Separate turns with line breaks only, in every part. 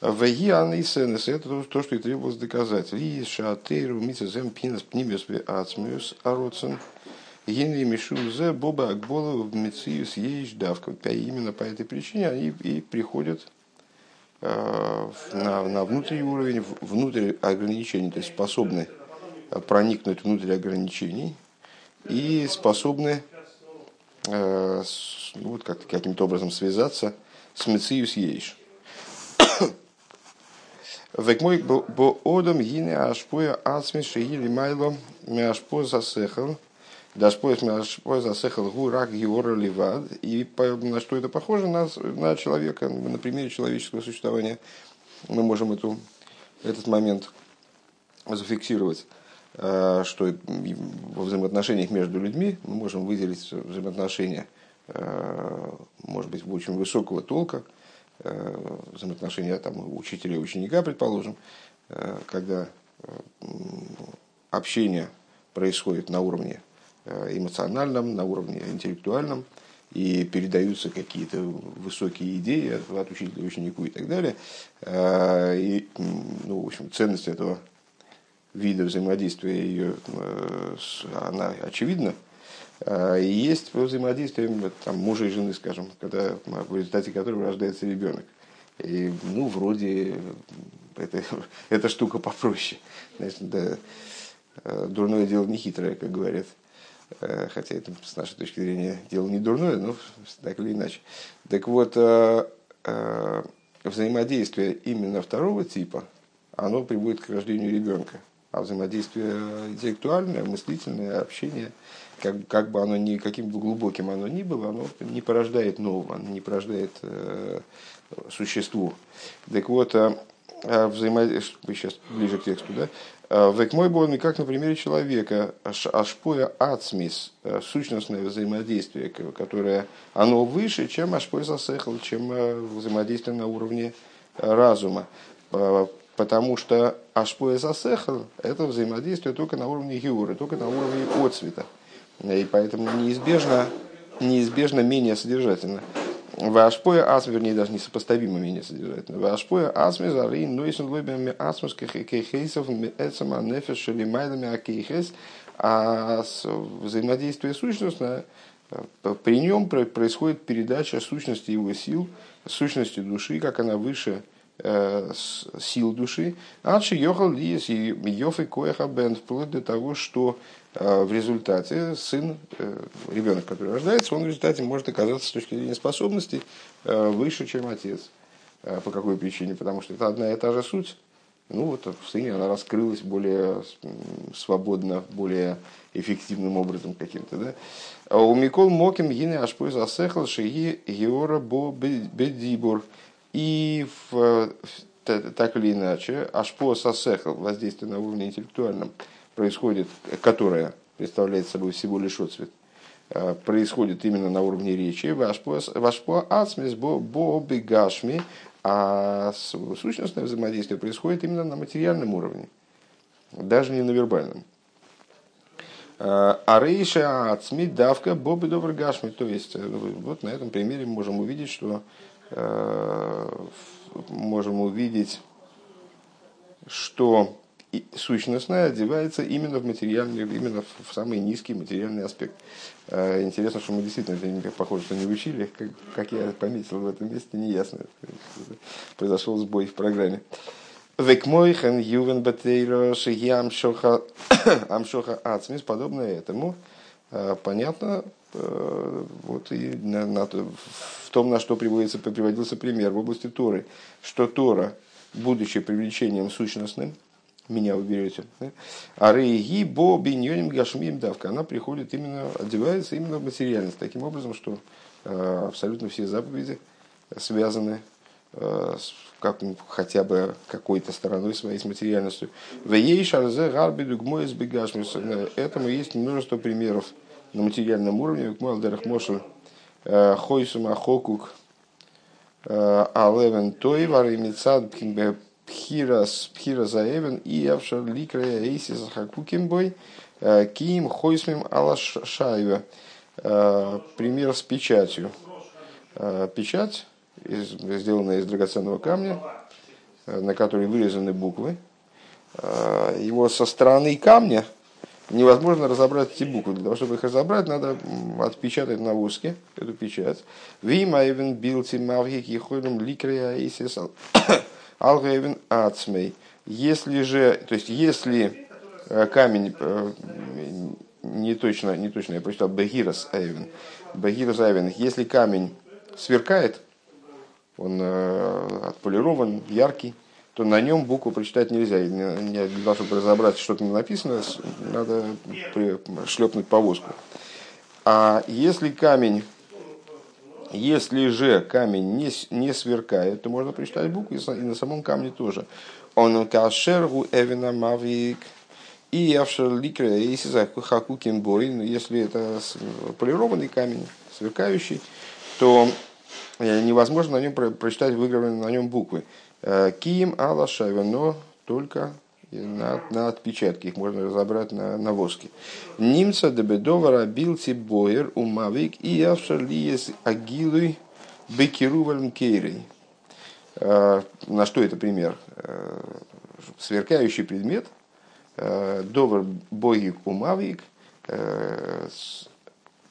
Вегиан и сенес, это то, что и требовалось доказать. Ли шатейру мицезем пинас пнимиус ацмиус ароцен. Генри Мишузе Боба Акбола в Мециус Ейш Давка. Именно по этой причине они и приходят э, на, на внутренний уровень, внутрь ограничений, то есть способны проникнуть внутрь ограничений и способны э, ну, вот как каким-то образом связаться с Мециус Ейш. Век мой бо одам гине ашпоя ацми шеили майло мяшпо засехал. Дашпояс мяшпо засехал гу рак геора ливад. И на что это похоже? На, на человека, на примере человеческого существования. Мы можем эту, этот момент зафиксировать что во взаимоотношениях между людьми мы можем выделить взаимоотношения, может быть, очень высокого толка, взаимоотношения там, учителя и ученика, предположим, э, когда э, общение происходит на уровне эмоциональном, на уровне интеллектуальном, и передаются какие-то высокие идеи от учителя ученику и так далее. И, ну, в общем, ценность этого вида взаимодействия ее, она очевидна, есть взаимодействие там, мужа и жены, скажем, когда, в результате которого рождается ребенок. И, ну, вроде это, эта штука попроще. Значит, да, э, дурное дело не хитрое, как говорят. Э, хотя это, с нашей точки зрения, дело не дурное, но так или иначе. Так вот, э, взаимодействие именно второго типа, оно приводит к рождению ребенка. А взаимодействие интеллектуальное, мыслительное, общение – как, как бы оно ни, каким бы глубоким оно ни было, оно не порождает нового, оно не порождает э, существу. Так вот, э, э взаимодействие, сейчас ближе к тексту, да? Э, Век мой бон, как на примере человека, ашпоя ацмис, э, сущностное взаимодействие, которое оно выше, чем ашпоя засехал, чем взаимодействие на уровне разума. Потому что ашпоя засехал – это взаимодействие только на уровне геуры, только на уровне отцвета и поэтому неизбежно, неизбежно менее содержательно. Вашпоя ас, вернее, даже несопоставимо менее содержательно. Вашпоя асми зары нойсен лобями асмус кейхейсов эцама нефеш шелимайлами акейхес, а взаимодействие сущностное, при нем происходит передача сущности его сил, сущности души, как она выше э, сил души, адши йохал лиес и йофы коеха бен, вплоть до того, что а в результате сын, э, ребенок, который рождается, он в результате может оказаться с точки зрения способностей э, выше, чем отец. А по какой причине? Потому что это одна и та же суть. Ну вот в сыне она раскрылась более свободно, более эффективным образом каким-то. Да? А у Микол Моким Гины Ашпой засехал Шиги Геора Бо Бедибур. И в, так или иначе, Ашпо сосехал, воздействие на уровне интеллектуальном, происходит, которая представляет собой всего лишь отцвет, э, происходит именно на уровне речи. Вашпо ацмис бо бегашми, а сущностное взаимодействие происходит именно на материальном уровне, даже не на вербальном. Э, а рейша ацми давка бобы добр гашми. То есть, э, вот на этом примере мы можем увидеть, что можем увидеть, что и сущностное одевается именно в материальный, именно в самый низкий материальный аспект. Э, интересно, что мы действительно, это похоже, что не учили, как, как я пометил в этом месте, неясно. Произошел сбой в программе. Век мойхен ювен батейро амшоха ацмис, подобное этому, э, понятно, э, вот и на, на, в том, на что приводится, приводился пример в области Торы, что Тора, будучи привлечением сущностным, меня вы берете. А рейги бо биньоним гашмим давка. Она приходит именно, одевается именно в материальность. Таким образом, что э, абсолютно все заповеди связаны э, с как, хотя бы какой-то стороной своей с материальностью. В ей шарзе гарби дугмой Этому есть множество примеров на материальном уровне. Кмалдерах мошел э, хойсума хокук алевен той варимицад Пхирас, Пхира Заевен и Авшар Ликрая Эйсис Хакукимбой э, Киим Хойсмим Алашаева. Э, пример с печатью. Э, печать, сделанная из драгоценного камня, на которой вырезаны буквы, его со стороны камня невозможно разобрать эти буквы. Для того, чтобы их разобрать, надо отпечатать на воске эту печать. Вима эвен билти мавгик ехолем ликрия исисал алгевен ацмей. Если же, то есть если камень не точно, не точно, я прочитал Бегирас Айвен. Бегирас Айвен, если камень сверкает, он э, отполирован, яркий, то на нем букву прочитать нельзя. Для того, чтобы разобрать, что там написано, надо шлепнуть повозку. А если камень, если же камень не, не сверкает, то можно прочитать букву и на самом камне тоже. Он кашергу эвина мавик – и Авшер Ликра, если за Хакукин ну, если это полированный камень, сверкающий, то э, невозможно на нем прочитать выгравленные на нем буквы. Э, Ким Алла Шайва, но только на, на отпечатке, их можно разобрать на, на воске. Нимца дебедовара билти боер умавик и Авшер Лиес Агилуй Бекирувалм Кейрей. Э, на что это пример? Сверкающий предмет – Э, Довар боги умавик, э,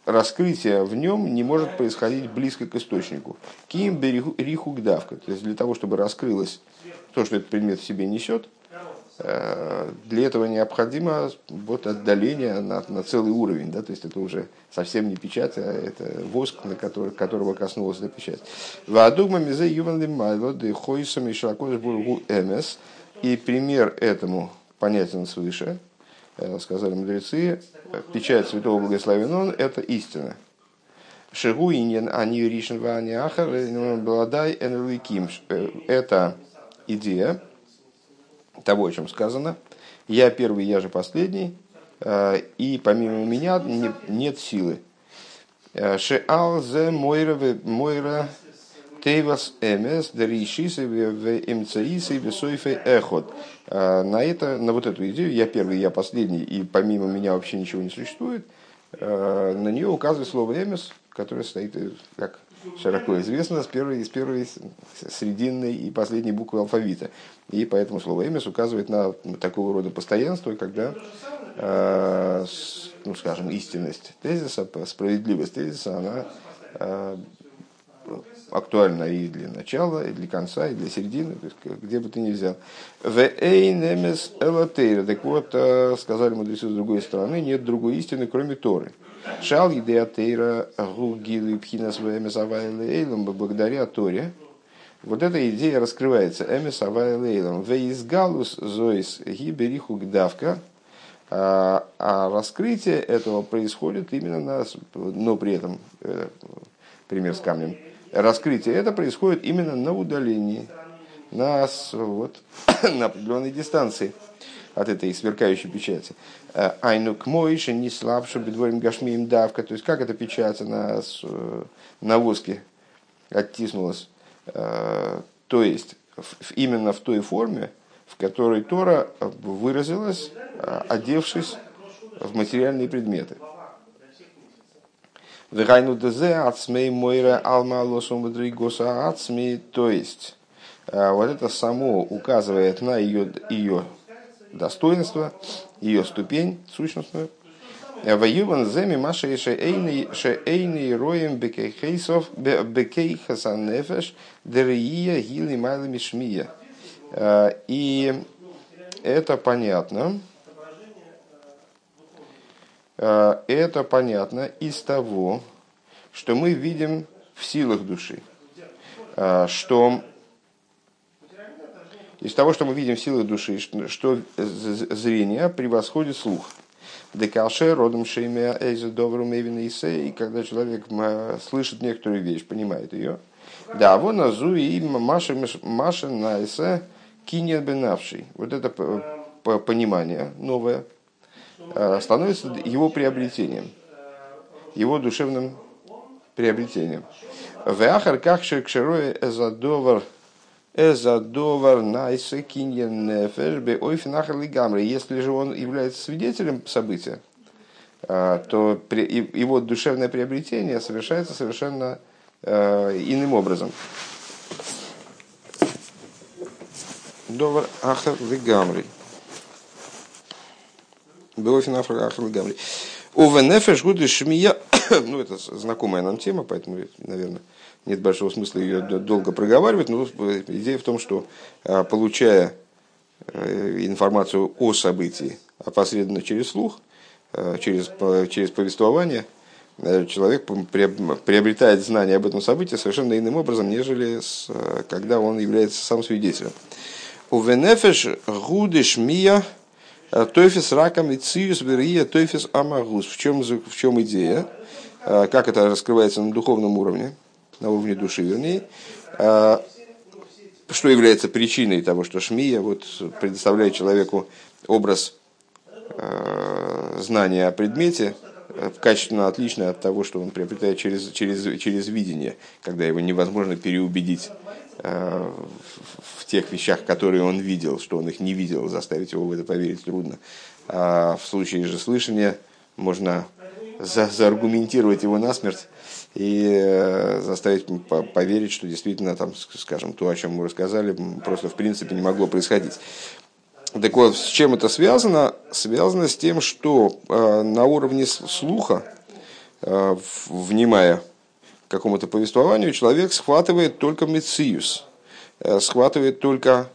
раскрытие в нем не может происходить близко к источнику. Ким риху. То есть для того, чтобы раскрылось то, что этот предмет в себе несет, э, для этого необходимо вот отдаление на, на целый уровень. Да? То есть это уже совсем не печать, а это воск, на который, которого коснулась эта печать. Вадугма мизе юван лимайло де шакош бургу эмес. И пример этому понятен свыше, э, сказали мудрецы, печать святого благословен он – это истина. Шигу иньян ани ришн вани ахар бладай энликим. Э, это идея того, о чем сказано. Я первый, я же последний, э, и помимо меня нет силы. Шеал зе мойра Тейвас Эмес, Даришисы, МЦИсы, Весойфе Эхот. А, на, это, на вот эту идею, я первый, я последний, и помимо меня вообще ничего не существует, на нее указывает слово Эмес, которое стоит, как широко известно, с первой, с первой срединной и последней буквы алфавита. И поэтому слово «эмес» указывает на такого рода постоянство, когда, а, ну, скажем, истинность тезиса, справедливость тезиса, она актуально и для начала, и для конца, и для середины, то есть где бы ты ни взял. Так вот, э, сказали мудрецы с другой стороны, нет другой истины, кроме Торы. Шал едеатейра гугилы пхинас эйлом благодаря Торе. Вот эта идея раскрывается. Эмес авайлейлом. Вейсгалус зоис гибериху гдавка. А, а раскрытие этого происходит именно на, но при этом, э, пример с камнем, раскрытие это происходит именно на удалении, на, вот, на определенной дистанции от этой сверкающей печати. Айну к мойше не слабше бедворим гашмием давка. То есть как эта печать на, на воске оттиснулась. Э, то есть именно в той форме, в которой Тора выразилась, э, одевшись в материальные предметы. Вегайну дезе ацмей мойра алма лосум госа ацмей. То есть, э, вот это само указывает на ее, ее достоинство, ее ступень сущностную. Э, Ваюван земи маша шеэйни роем бекейхейсов бекейхасан нефеш дерия гили майлами шмия. Э, и это понятно. Э, это понятно из того, что мы видим в силах души, э, что из того, что мы видим в силах души, что зрение превосходит слух. Декаше родом шеймя эйзе добру и когда человек слышит некоторую вещь, понимает ее. Да, вон азу и маша маша найсе кинет бенавший. Вот это понимание новое, Э, становится его приобретением, его душевным приобретением. Веахар как шеркшерой эзадовар эзадовар найсе киньен нефеш бе ойфинахар лигамри. Если же он является свидетелем события, э, то его душевное приобретение совершается совершенно э, иным образом. Довар Ахар Легамри. Беофин Ахар Легамри. Овенефеш гуды шмия, ну это знакомая нам тема, поэтому, наверное, нет большого смысла ее долго проговаривать, но идея в том, что а, получая э, информацию о событии опосредованно через слух, э, через, через повествование, э, человек приобретает знания об этом событии совершенно иным образом, нежели с, когда он является сам свидетелем. У Венефеш гудеш мия тойфис ракам и циюс верия тойфис амагус. В чем, в чем идея? Как это раскрывается на духовном уровне? на уровне души, вернее, а, что является причиной того, что Шмия вот предоставляет человеку образ знания о предмете, э, качественно отличный от того, что он приобретает через, через, через видение, когда его невозможно переубедить в тех вещах, которые он видел, что он их не видел, заставить его в это поверить трудно. А в случае же слышания можно за, зааргументировать его насмерть и э, заставить поверить, что действительно, там, скажем, то, о чем мы рассказали, просто в принципе не могло происходить. Так вот, с чем это связано? Связано с тем, что э, на уровне слуха, э, внимая какому-то повествованию, человек схватывает только мециус, схватывает только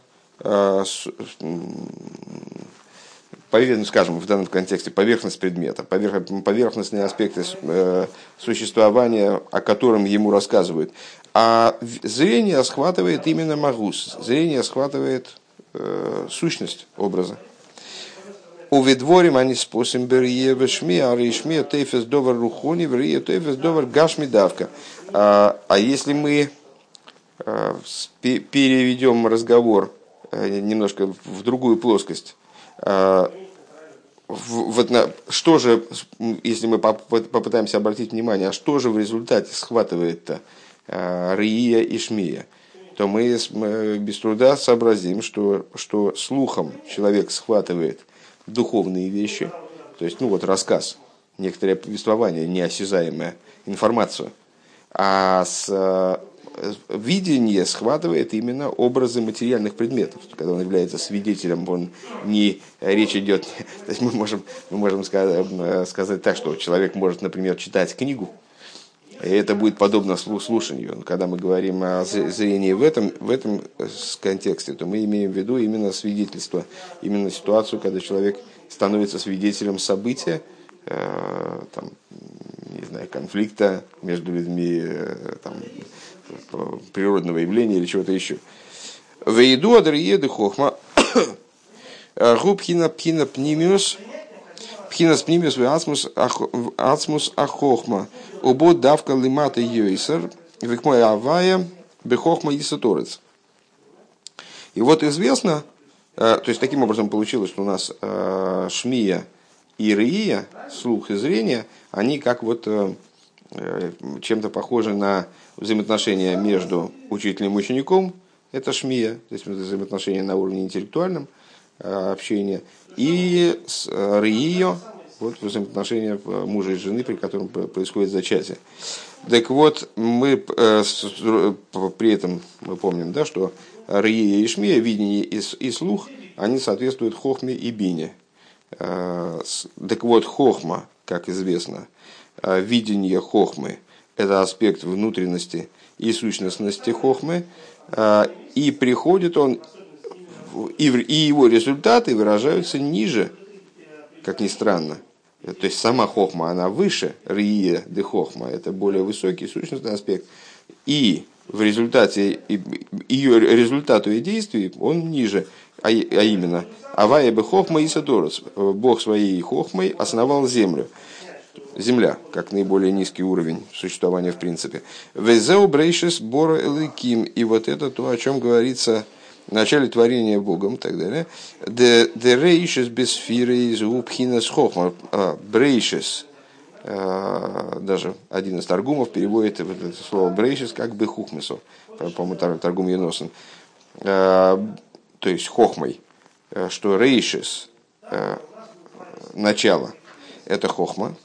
поверхность, скажем, в данном контексте поверхность предмета, поверхностные аспекты э, существования, о котором ему рассказывают. А зрение схватывает именно магус, зрение схватывает э, сущность образа. У ведворим они спосим берие вешми, а решми тейфес довар рухони, верие тейфес довар гашми давка. А, а если мы э, переведем разговор немножко в другую плоскость, на, что же, если мы попытаемся обратить внимание, а что же в результате схватывает-то э, Рия и Шмия, то мы без труда сообразим, что, что слухом человек схватывает духовные вещи, то есть, ну вот рассказ, некоторое повествование, неосязаемая информацию, а с видение схватывает именно образы материальных предметов. Когда он является свидетелем, он не речь идет, то есть мы можем, мы можем сказать, э, сказать так, что человек может, например, читать книгу, и это будет подобно слушанию. Когда мы говорим о зрении в этом, в этом э, контексте, то мы имеем в виду именно свидетельство, именно ситуацию, когда человек становится свидетелем события, э, там, не знаю, конфликта между людьми, там, природного явления или чего-то еще. Вейду адриеды хохма губ пхина пхина пнимиус пхина пнимиус ацмус ахохма. Обо давка лимата йойсер векмой авая бехохма исаторец. И вот известно, э, то есть таким образом получилось, что у нас э, шмия и рия, слух и зрение, они как вот э, чем-то похожи на взаимоотношения между учителем и учеником, это шмия, то есть взаимоотношения на уровне интеллектуальном общения, и с э, рио, вот взаимоотношения мужа и жены, при котором происходит зачатие. Так вот, мы при этом мы помним, да, что Рия и Шмия, видение и слух, они соответствуют Хохме и Бине. Так вот, Хохма, как известно, видение Хохмы – это аспект внутренности и сущностности хохмы, и приходит он, и его результаты выражаются ниже, как ни странно. То есть сама хохма, она выше рие де хохма, это более высокий сущностный аспект. И в результате ее результату и действий он ниже, а, а именно Авая бы хохма и садорос, Бог своей хохмой основал землю земля, как наиболее низкий уровень существования в принципе. Везеу брейшис бора эликим. И вот это то, о чем говорится начале творения Богом и так далее. Де рейшис бесфиры из упхинас хохма. А, брейшис. А, даже один из торгумов переводит это слово брейшис как бы хухмесу. По-моему, торгум Еносен. А, то есть хохмой. Что рейшис начало – это хохма,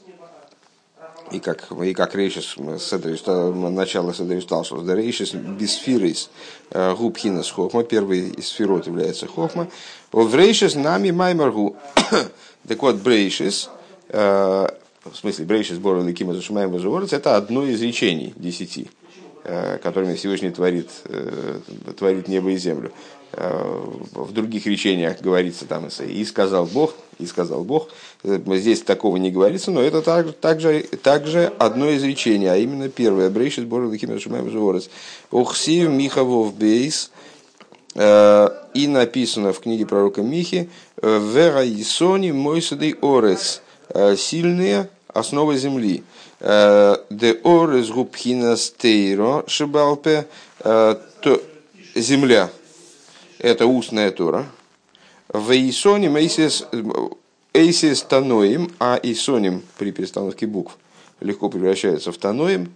и как, и как Рейшис с этого начала с этого стал, что Рейшис бисфирис губхина с хохма, первый из сферот является хохма. В Рейшис нами маймаргу. Так вот, Брейшис, в смысле, Брейшис Бора Ликима Зашимаем это одно из речений десяти, которыми Всевышний творит, творит небо и землю. Э, в других речениях говорится там и сказал Бог, и сказал Бог. Э, здесь такого не говорится, но это также, также, также одно из речений, а именно первое. Брейшит Бор Лаким Шумаем Жуорец. Охсив Михавов Бейс. Э, и написано в книге пророка Михи Вера Исони Мойсадей Орец. Сильные основы земли. Де Орес Губхина Стейро Шибалпе. Земля это устная Тора. В Исоним Эйсис Таноим, а Исоним при перестановке букв легко превращается в Таноим.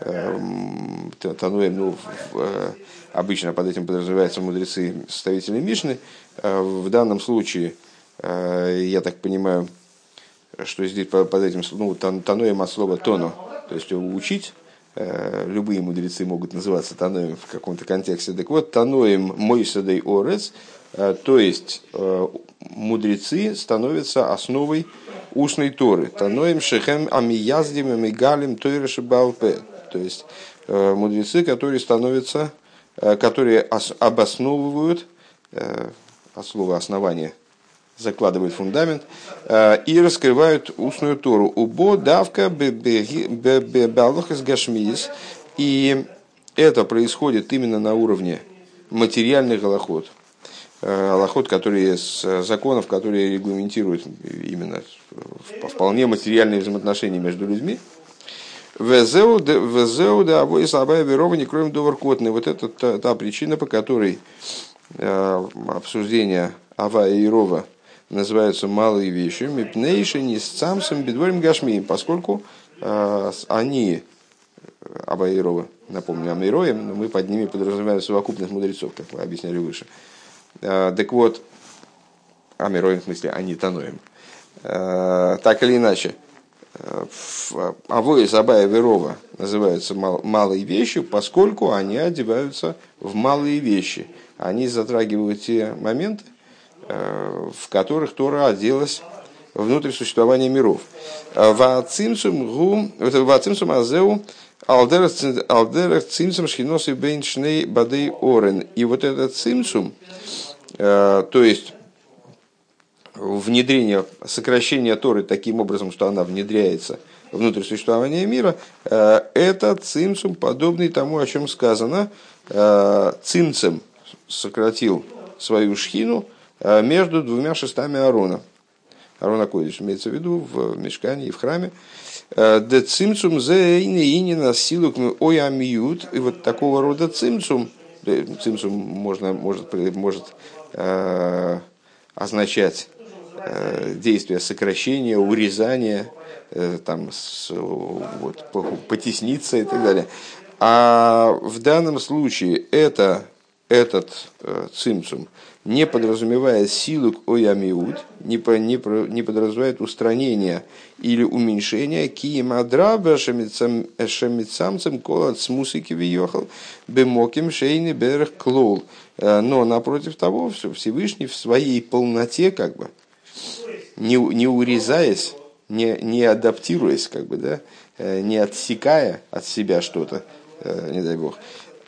Эм, таноим, ну, э, обычно под этим подразумеваются мудрецы составители Мишны. Э, в данном случае, э, я так понимаю, что здесь под этим ну, таноем от слова тоно, то есть учить, Э, любые мудрецы могут называться Таноем в каком-то контексте. Так вот, Таноем Мойсадей Орец, э, то есть э, мудрецы становятся основой устной Торы. Таноем Шехем Амияздим Амигалим Тойра Шибалпе. То есть мудрецы, которые становятся, которые обосновывают, от слова основание – закладывают фундамент э, и раскрывают устную Тору. Убо давка беалохас гашмиис. И это происходит именно на уровне материальных голоход. Э, которые с законов, которые регламентируют именно вполне материальные взаимоотношения между людьми. Везеу да авой слабая верование кроем доваркотны. Вот это та, та причина, по которой э, обсуждение Ава и Рова называются малые вещи, мипнейшини с самсом бедворим гашмием, поскольку э, они, Абайрова, напомню, Амироем, но мы под ними подразумеваем совокупных мудрецов, как мы объясняли выше. Э, так вот, Амироем, в смысле, они Таноем. Э, так или иначе, Авоис Абая Верова называются малые вещи, поскольку они одеваются в малые вещи. Они затрагивают те моменты, в которых Тора оделась внутрь существования миров. Вацимсум азеу алдерах цимсум шхинос и бадей орен. И вот этот цимсум, э, то есть внедрение, сокращение Торы таким образом, что она внедряется внутрь существования мира, э, это цимсум, подобный тому, о чем сказано. Цимцем сократил свою шхину, Э, между двумя шестами Арона. Арона Койдиш имеется в виду в мешкане и в храме. Э, де цимцум инина силук ой амиют. И вот такого рода цимцум, цимцум можно, может, может э, означать э, действие сокращения, урезания, э, там, с, вот, потесниться и так далее. А в данном случае это, этот э, цимцум – не подразумевая силу оямиуд, не, по, не, про, не подразумевает устранение или уменьшение киемадраба шамицамцем колот смусики виехал бемоким шейни берег клол. Э, но напротив того, все Всевышний в своей полноте, как бы, не, не урезаясь, не, не адаптируясь, как бы, да, э, не отсекая от себя что-то, э, не дай бог,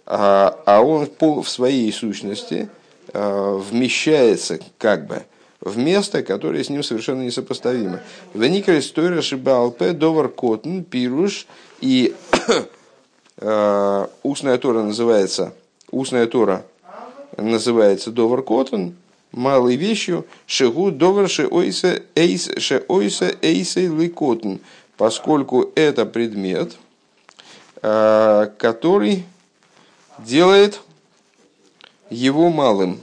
а, а он в своей сущности – вмещается как бы в место, которое с ним совершенно несопоставимо. Веникер история шибалпе довар котн пируш и э, устная тора называется устная тора называется довар котн малой вещью шигу довар ше ойсе эйс ше ойсе эйсе ликотн поскольку это предмет, э, который делает его малым.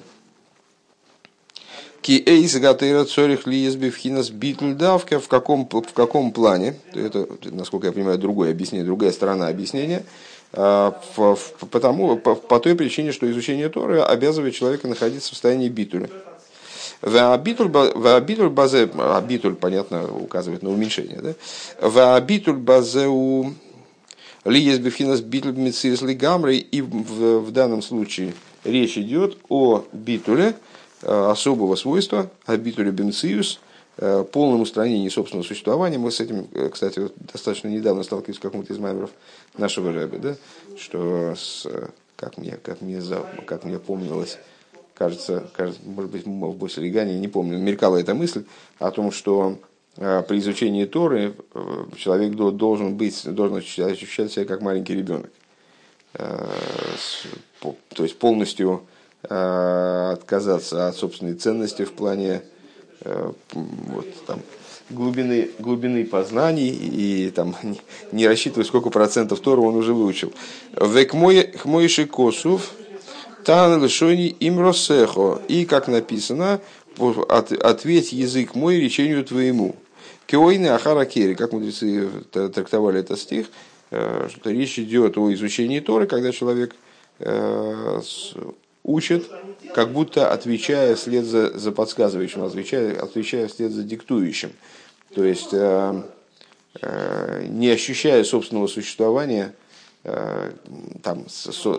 Ки эйс гатейра цорих лиезби вхинас битльдавка в каком, в каком плане, это, насколько я понимаю, другое объяснение, другая сторона объяснения, а, потому, по, по той причине, что изучение Торы обязывает человека находиться в состоянии битуля. Ваабитуль базе, абитуль, понятно, указывает на уменьшение, да? Ваабитуль базе у Лиес бифхинас битуль мициес лигамры, и в, в данном случае речь идет о битуле э, особого свойства, о битуле бенциус, э, полном устранении собственного существования. Мы с этим, э, кстати, вот достаточно недавно сталкивались в каком-то из маймеров нашего рэба, да? что, с, как, мне, как, мне, как мне помнилось, кажется, кажется, может быть, в Боселигане, не помню, мелькала эта мысль о том, что при изучении Торы человек должен быть, должен ощущать себя как маленький ребенок. То есть полностью отказаться от собственной ценности в плане вот, там, глубины, глубины познаний и там, не рассчитывать, сколько процентов Тора он уже выучил. Век мой косув тан лишони имросехо. И, как написано, ответь язык мой речению твоему. Кеойны Ахара Кери, как мудрецы трактовали этот стих, э, что речь идет о изучении Торы, когда человек э, учит, как будто отвечая вслед за, за подсказывающим, отвечая, отвечая вслед за диктующим. То есть, э, не ощущая собственного существования, там,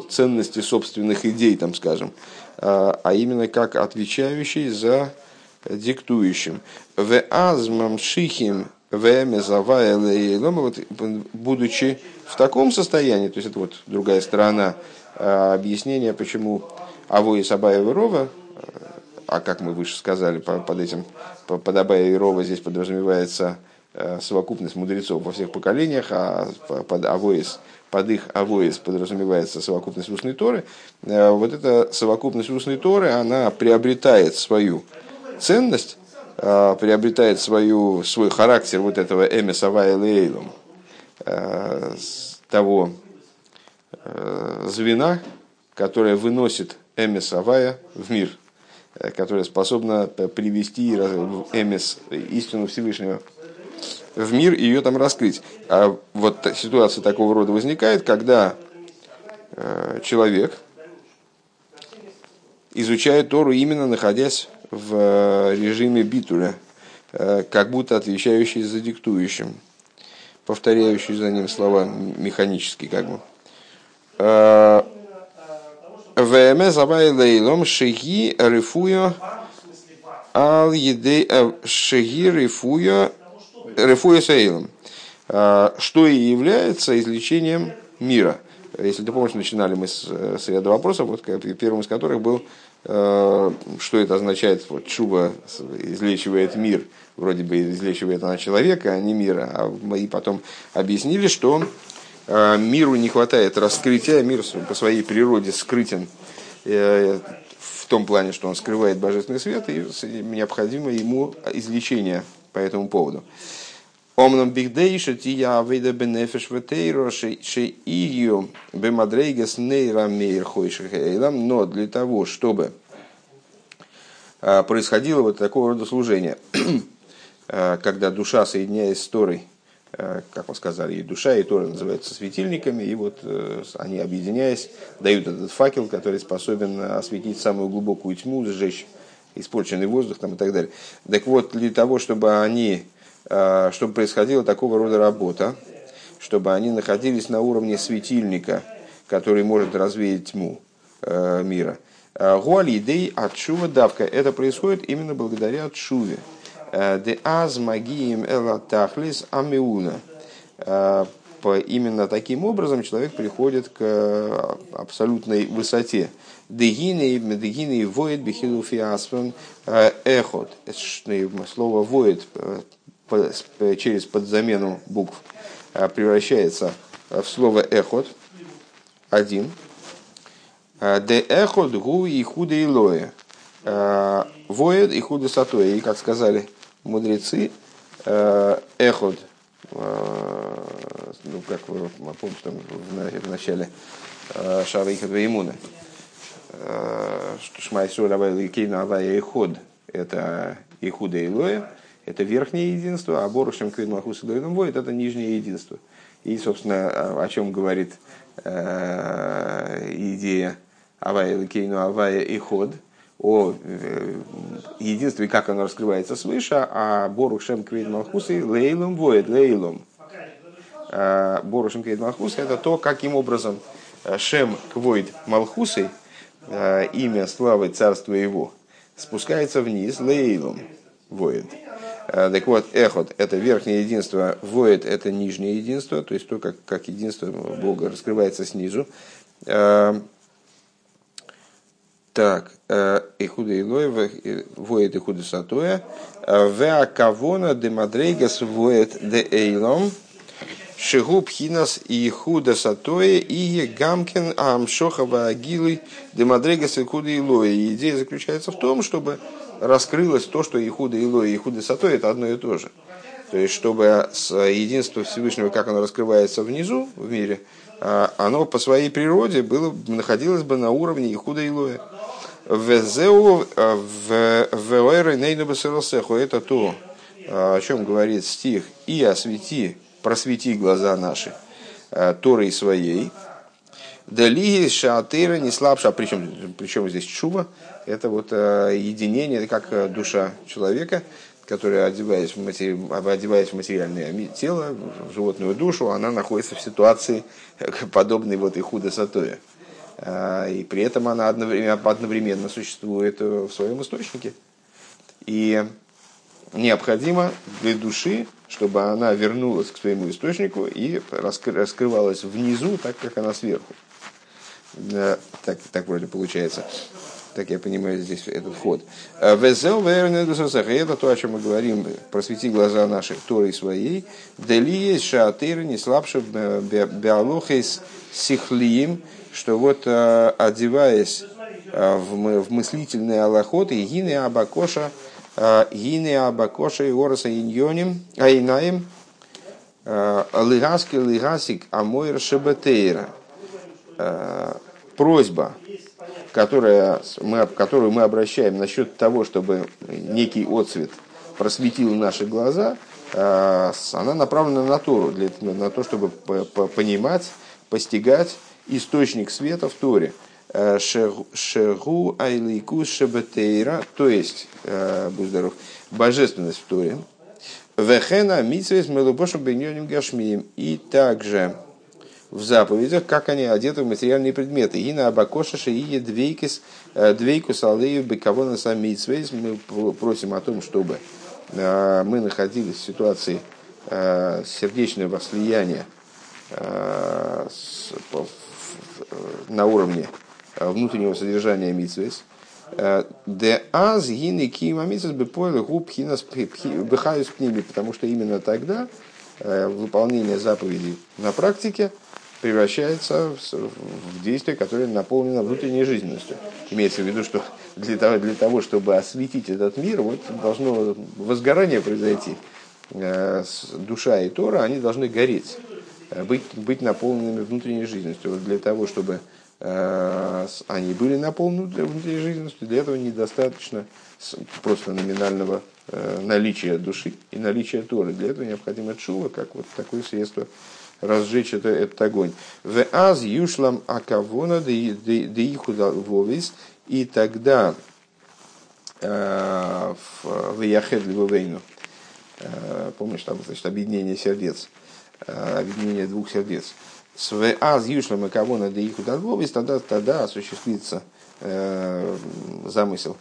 ценности собственных идей, там, скажем, а именно как отвечающий за диктующим. В азмам шихим вот, будучи в таком состоянии, то есть это вот другая сторона а, объяснения, почему Аво и Сабая и Рова, а как мы выше сказали, под этим, под Абая Рова здесь подразумевается а, совокупность мудрецов во всех поколениях, а под Авоис, под их Авоис подразумевается совокупность устной Торы. А, вот эта совокупность устной Торы, она приобретает свою ценность э, приобретает свою, свой характер вот этого эмисавая лейлом, э, того э, звена, которое выносит эмисавая в мир, э, которое способно привести эмис, истину Всевышнего в мир и ее там раскрыть. А вот ситуация такого рода возникает, когда человек изучает Тору именно находясь в э, режиме битуля, э, как будто отвечающий за диктующим, повторяющий за ним слова механически как бы. Э, ВМ Забай Лейлом Шеги Рифуя Ал Едей Шеги Рифуя Рифуя Сейлом. Что и является излечением мира. Если ты помнишь, начинали мы с, с ряда вопросов, вот первым из которых был что это означает, вот Чуба излечивает мир, вроде бы излечивает она человека, а не мира. А мы потом объяснили, что э, миру не хватает раскрытия, мир по своей природе скрытен э, в том плане, что он скрывает божественный свет, и необходимо ему излечение по этому поводу. Омном бигдейша тия авейда бенефеш ветейро ши игью бемадрейгас нейра мейр хойшихейлам, но для того, чтобы а, происходило вот такого рода служение, а, когда душа, соединяясь с Торой, а, как мы сказали, и душа, и Тора называются светильниками, и вот э, они, объединяясь, дают этот факел, который способен осветить самую глубокую тьму, сжечь испорченный воздух там, и так далее. Так вот, для того, чтобы они чтобы происходила такого рода работа, чтобы они находились на уровне светильника, который может развеять тьму э, мира. Э, Гуалидей от шува давка. Это происходит именно благодаря шуве. Де аз магием эла тахлис амиуна. Именно таким образом человек приходит к абсолютной высоте. Дегины, воет бихиду фиасфан эхот. Слово воет через подзамену букв а, превращается в слово эхот, один. А, де эхот гу и худа и лоя. А, воет и худа сатоя. И, как сказали мудрецы, эхот, ну, как вы помните, там в начале Веймуна, что Шмайсу Равай Кейна Авая Иход, это Ихуда и Лоя, это верхнее единство, а Борушем Квин Махус Воид это нижнее единство. И, собственно, о чем говорит э, идея Авая Лакейну Авая и Ход, о единстве, как оно раскрывается свыше, а Борух Шем Квейд Малхусы Лейлом воет Лейлом. Борух Шем Квейд Малхусы это то, каким образом Шем Квойд Малхусы, имя славы царства его, спускается вниз Лейлом воет. Так вот, эхот – это верхнее единство, воет – это нижнее единство, то есть то, как, как единство Бога раскрывается снизу. Так, Ихуда Илой, воет Ихуда Сатоя, Веакавона де Мадрейгас воет де Эйлом, Шигу Пхинас и Ихуда Сатоя и Гамкин Амшохава Агилы де Мадрейгас Ихуда Илой. Идея заключается в том, чтобы раскрылось то, что Ихуда Илой и Ихуда Сатоя это одно и то же. То есть, чтобы единство Всевышнего, как оно раскрывается внизу в мире, оно по своей природе было, находилось бы на уровне Ихуда Илоя. Э, Это то, о чем говорит стих «И освети, просвети глаза наши э, Торой своей». Далии шатыра не слабша, причем, причем здесь чува, это вот э, единение, как душа человека, которая, одеваясь в, матери... одеваясь в материальное тело, в животную душу, она находится в ситуации, подобной вот и худо сатоя. А, и при этом она одновременно, одновременно существует в своем источнике. И необходимо для души, чтобы она вернулась к своему источнику и раскрывалась внизу, так как она сверху. Так, так вроде получается. Так я понимаю здесь этот ход. Везел это то, о чем мы говорим. Просвети глаза наши Торой своей. Делиес шаатыр не слабше биалохейс сихлиим что вот э, одеваясь э, в мыслительные аллахоты, гины абакоша, э, гины абакоша и ороса иньоним, айнаем, лигаски лигасик амойр шебетейра. Просьба, которая, мы, которую мы обращаем насчет того, чтобы некий отцвет просветил наши глаза, она направлена на Тору, для, на то, чтобы понимать, постигать источник света в Торе. Э, Шегу айликус шебетейра, то есть, э, будь здоров, божественность в Торе. Вехена митсвес мелубошем беньоним гашмием. И также в заповедях, как они одеты в материальные предметы. И на абакоша шиие двейкис, э, двейкус алею бекавона самитсвейс. Мы просим о том, чтобы мы находились в ситуации сердечного слияния на уровне э, внутреннего содержания митсвес. Э, де аз гины кима митсвес бепойлы губ хинас к ними, потому что именно тогда э, выполнение заповедей на практике превращается в действие, которое наполнено внутренней жизненностью. Имеется в виду, что для того, для того чтобы осветить этот мир, вот должно возгорание произойти. Душа и Тора, они должны гореть. Э, быть, быть наполненными внутренней жизненностью. Вот для того, чтобы э, они были наполнены внутренней жизненностью, для этого недостаточно просто номинального э, наличия души и наличия Торы. Для этого необходимо чува, как вот такое средство разжечь это, этот огонь. В аз юшлам акавона деихуда вовис, и тогда в Яхед Ливовейну, помнишь, там значит, объединение сердец, Э, объединение двух сердец. Аз юшлам и кого надо их удалбовис, тогда, тогда осуществится э, замысел,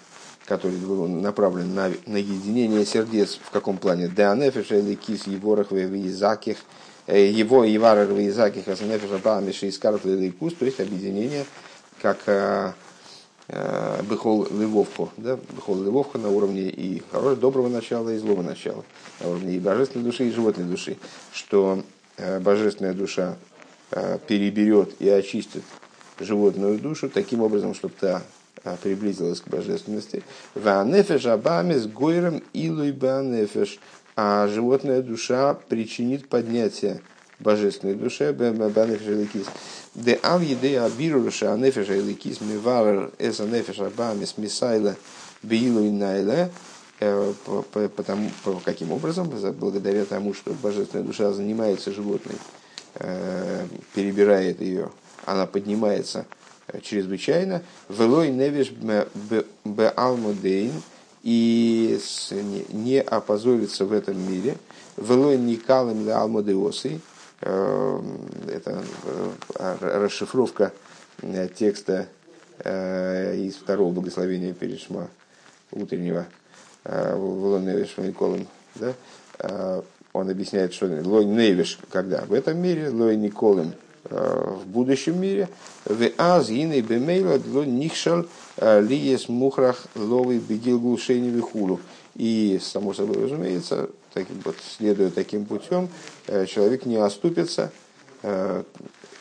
который был направлен на, на единение сердец. В каком плане? Деанефеша или кис еворах визаких, э, его еварах визаких, аснефеша бамиши искарт или кус, то есть объединение как э, э, бехол левовку, да, бехол левовку на уровне и хорошего, доброго начала, и злого начала, на уровне и божественной души, и животной души, что Э, божественная душа э, переберет и очистит животную душу таким образом, чтобы та э, приблизилась к божественности. Ванефеш абамес гойром илуй банефеш. А животная душа причинит поднятие божественной душе. Де ал еде абируша анефеш эликис миварер эса нефеш абамес мисайла биилуй найле потому, каким образом? Благодаря тому, что божественная душа занимается животной, э, перебирает ее, она поднимается чрезвычайно, велой невиш бе алмудейн, и не опозориться в этом мире, велой никалым ле алмудеосы, это расшифровка текста из второго благословения перед Шма утреннего, да, он объясняет, что лой невиш, когда? В этом мире, лой николем Э, в будущем мире. В аз иной бемейла дло э, лиес мухрах ловый бегил глушени вихулу. И, само собой разумеется, таким, вот, следуя таким путем, э, человек не оступится,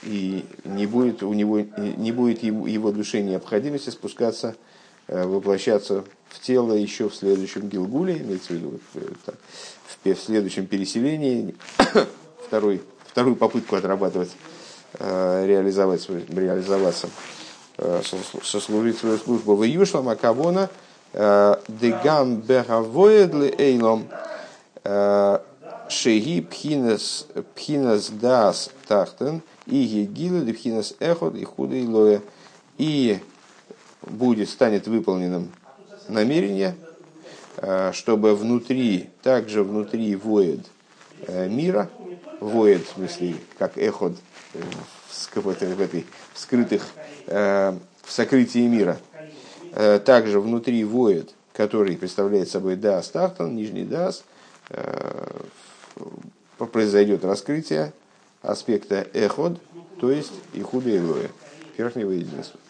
и не будет, у него, не будет его, душе необходимости спускаться, воплощаться в тело еще в следующем Гилгуле, имеется в виду в, следующем переселении, второй, вторую попытку отрабатывать Э, реализовать, реализоваться, э, сослужить свою службу. В Юшла Макавона э, Дегам Бехавоедли Эйлом Шеги Пхинас Пхинас Дас Тахтен и Егила Пхинас Эхот и Худа и Лоя. И будет, станет выполненным намерение, чтобы внутри, также внутри воед мира, воед, в смысле, как эход в, этой, в скрытых, э, в сокрытии мира. Э, также внутри воет, который представляет собой дас тартан, нижний дас, э, произойдет раскрытие аспекта эход, то есть и худо и верхнего единства.